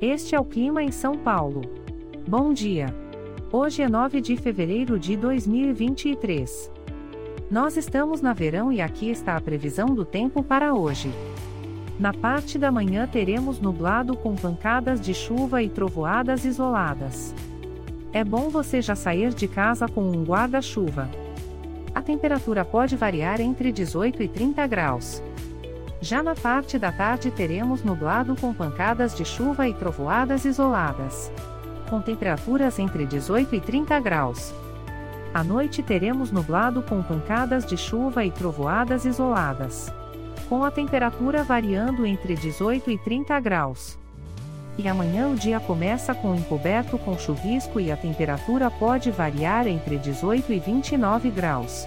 Este é o clima em São Paulo. Bom dia. Hoje é 9 de fevereiro de 2023. Nós estamos na verão e aqui está a previsão do tempo para hoje. Na parte da manhã teremos nublado com pancadas de chuva e trovoadas isoladas. É bom você já sair de casa com um guarda-chuva. A temperatura pode variar entre 18 e 30 graus. Já na parte da tarde teremos nublado com pancadas de chuva e trovoadas isoladas. Com temperaturas entre 18 e 30 graus. À noite teremos nublado com pancadas de chuva e trovoadas isoladas. Com a temperatura variando entre 18 e 30 graus. E amanhã o dia começa com encoberto com chuvisco e a temperatura pode variar entre 18 e 29 graus.